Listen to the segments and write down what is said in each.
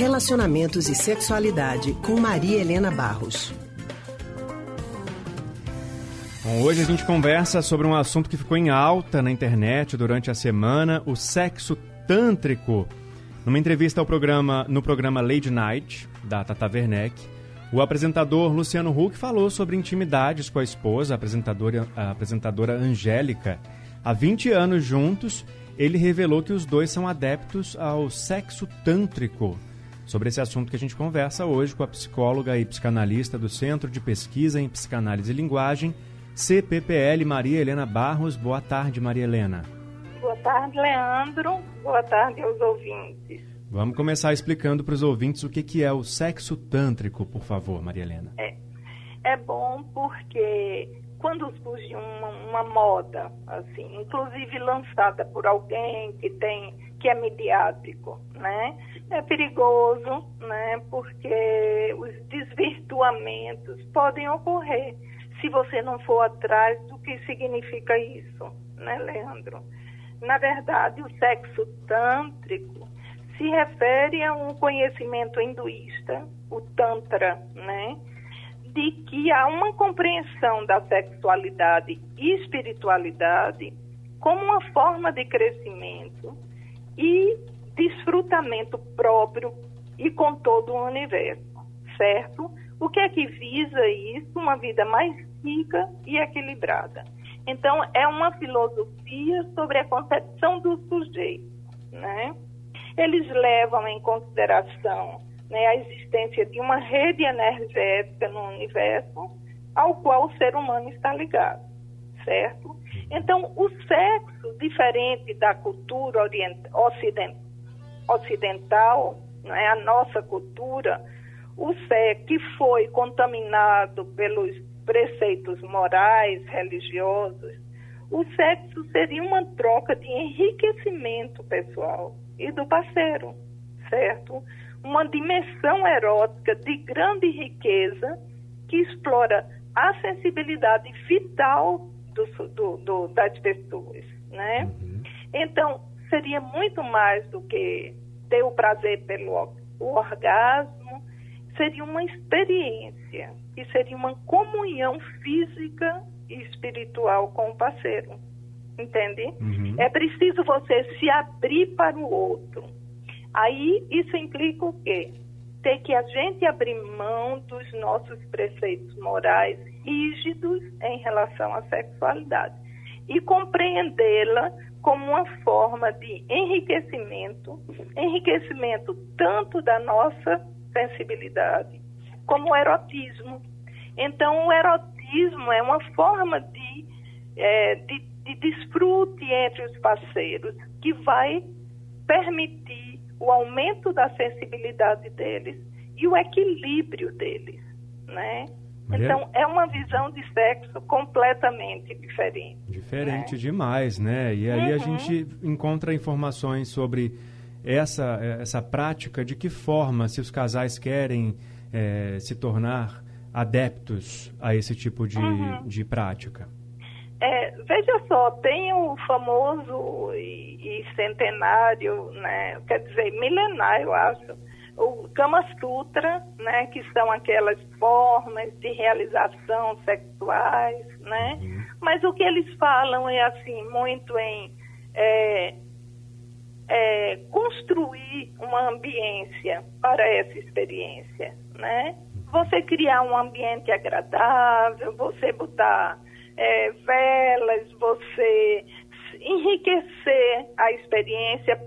Relacionamentos e Sexualidade com Maria Helena Barros. Bom, hoje a gente conversa sobre um assunto que ficou em alta na internet durante a semana, o sexo tântrico. Numa entrevista ao programa, no programa Lady Night, da Tata Werneck, o apresentador Luciano Huck falou sobre intimidades com a esposa, a apresentadora, a apresentadora Angélica. Há 20 anos juntos, ele revelou que os dois são adeptos ao sexo tântrico. Sobre esse assunto que a gente conversa hoje com a psicóloga e psicanalista do Centro de Pesquisa em Psicanálise e Linguagem, CPPL, Maria Helena Barros. Boa tarde, Maria Helena. Boa tarde, Leandro. Boa tarde aos ouvintes. Vamos começar explicando para os ouvintes o que, que é o sexo tântrico, por favor, Maria Helena. É, é bom porque quando surge uma, uma moda, assim, inclusive lançada por alguém que tem que é midiático, né? É perigoso, né? Porque os desvirtuamentos podem ocorrer se você não for atrás do que significa isso, né, Leandro? Na verdade, o sexo tântrico se refere a um conhecimento hinduísta, o Tantra, né? De que há uma compreensão da sexualidade e espiritualidade como uma forma de crescimento e desfrutamento próprio e com todo o universo, certo? O que é que visa isso? Uma vida mais rica e equilibrada. Então, é uma filosofia sobre a concepção do sujeito, né? Eles levam em consideração né, a existência de uma rede energética no universo ao qual o ser humano está ligado, certo? Então, o sexo, diferente da cultura ocidental, né, a nossa cultura, o sexo que foi contaminado pelos preceitos morais, religiosos, o sexo seria uma troca de enriquecimento pessoal e do parceiro, certo? Uma dimensão erótica de grande riqueza que explora a sensibilidade vital do, do, do, das pessoas, né? Uhum. Então, seria muito mais do que ter o prazer pelo o orgasmo, seria uma experiência e seria uma comunhão física e espiritual com o parceiro. Entende? Uhum. É preciso você se abrir para o outro. Aí isso implica o quê? Ter que a gente abrir mão dos nossos preceitos morais rígidos em relação à sexualidade e compreendê-la como uma forma de enriquecimento, enriquecimento tanto da nossa sensibilidade como o erotismo. Então, o erotismo é uma forma de, é, de, de desfrute entre os parceiros que vai permitir o aumento da sensibilidade deles e o equilíbrio deles, né? Então, é uma visão de sexo completamente diferente. Diferente né? demais, né? E aí uhum. a gente encontra informações sobre essa, essa prática, de que forma, se os casais querem é, se tornar adeptos a esse tipo de, uhum. de prática. É, veja só, tem o famoso e, e centenário, né, quer dizer, milenar, eu acho, o Kama Sutra, né, que são aquelas formas de realização sexuais, né? Uhum. Mas o que eles falam é assim, muito em é, é, construir uma ambiência para essa experiência, né? Você criar um ambiente agradável, você botar é, velas, você enriquecer a experiência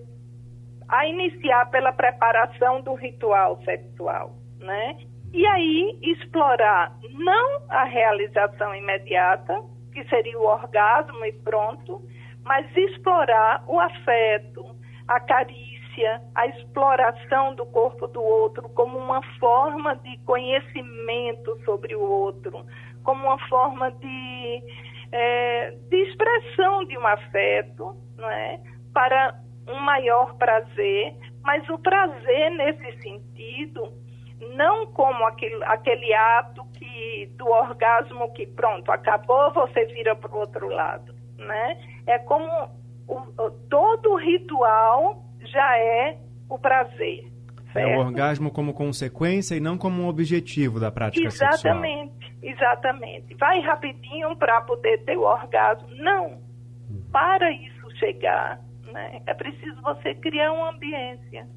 a iniciar pela preparação do ritual sexual, né? E aí explorar não a realização imediata, que seria o orgasmo e pronto, mas explorar o afeto, a carícia, a exploração do corpo do outro como uma forma de conhecimento sobre o outro, como uma forma de, é, de expressão de um afeto, é? para um maior prazer, mas o prazer nesse sentido, não como aquele, aquele ato que do orgasmo que pronto, acabou, você vira para o outro lado, né? É como o, todo o ritual já é o prazer, Certo? É o orgasmo como consequência e não como um objetivo da prática exatamente, sexual. Exatamente, exatamente. Vai rapidinho para poder ter o orgasmo. Não. Para isso chegar, né, é preciso você criar uma ambiência,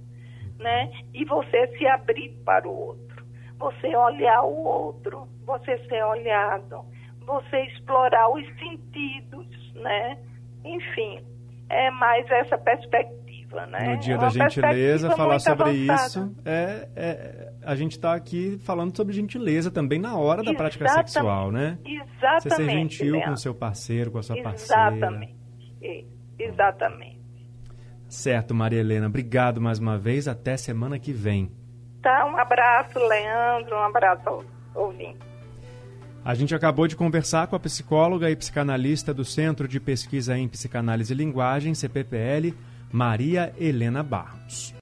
né? E você se abrir para o outro. Você olhar o outro, você ser olhado, você explorar os sentidos, né? Enfim, é mais essa perspectiva, né? No dia é da gentileza, falar sobre avançada. isso, é, é, a gente está aqui falando sobre gentileza também na hora da prática sexual, né? Exatamente. Você ser gentil Leandro. com o seu parceiro, com a sua parceira. Exatamente. É, Exatamente. Certo, Maria Helena. Obrigado mais uma vez. Até semana que vem. Tá, um abraço, Leandro, um abraço ouvinte. A gente acabou de conversar com a psicóloga e psicanalista do Centro de Pesquisa em Psicanálise e Linguagem, CPPL, Maria Helena Barros.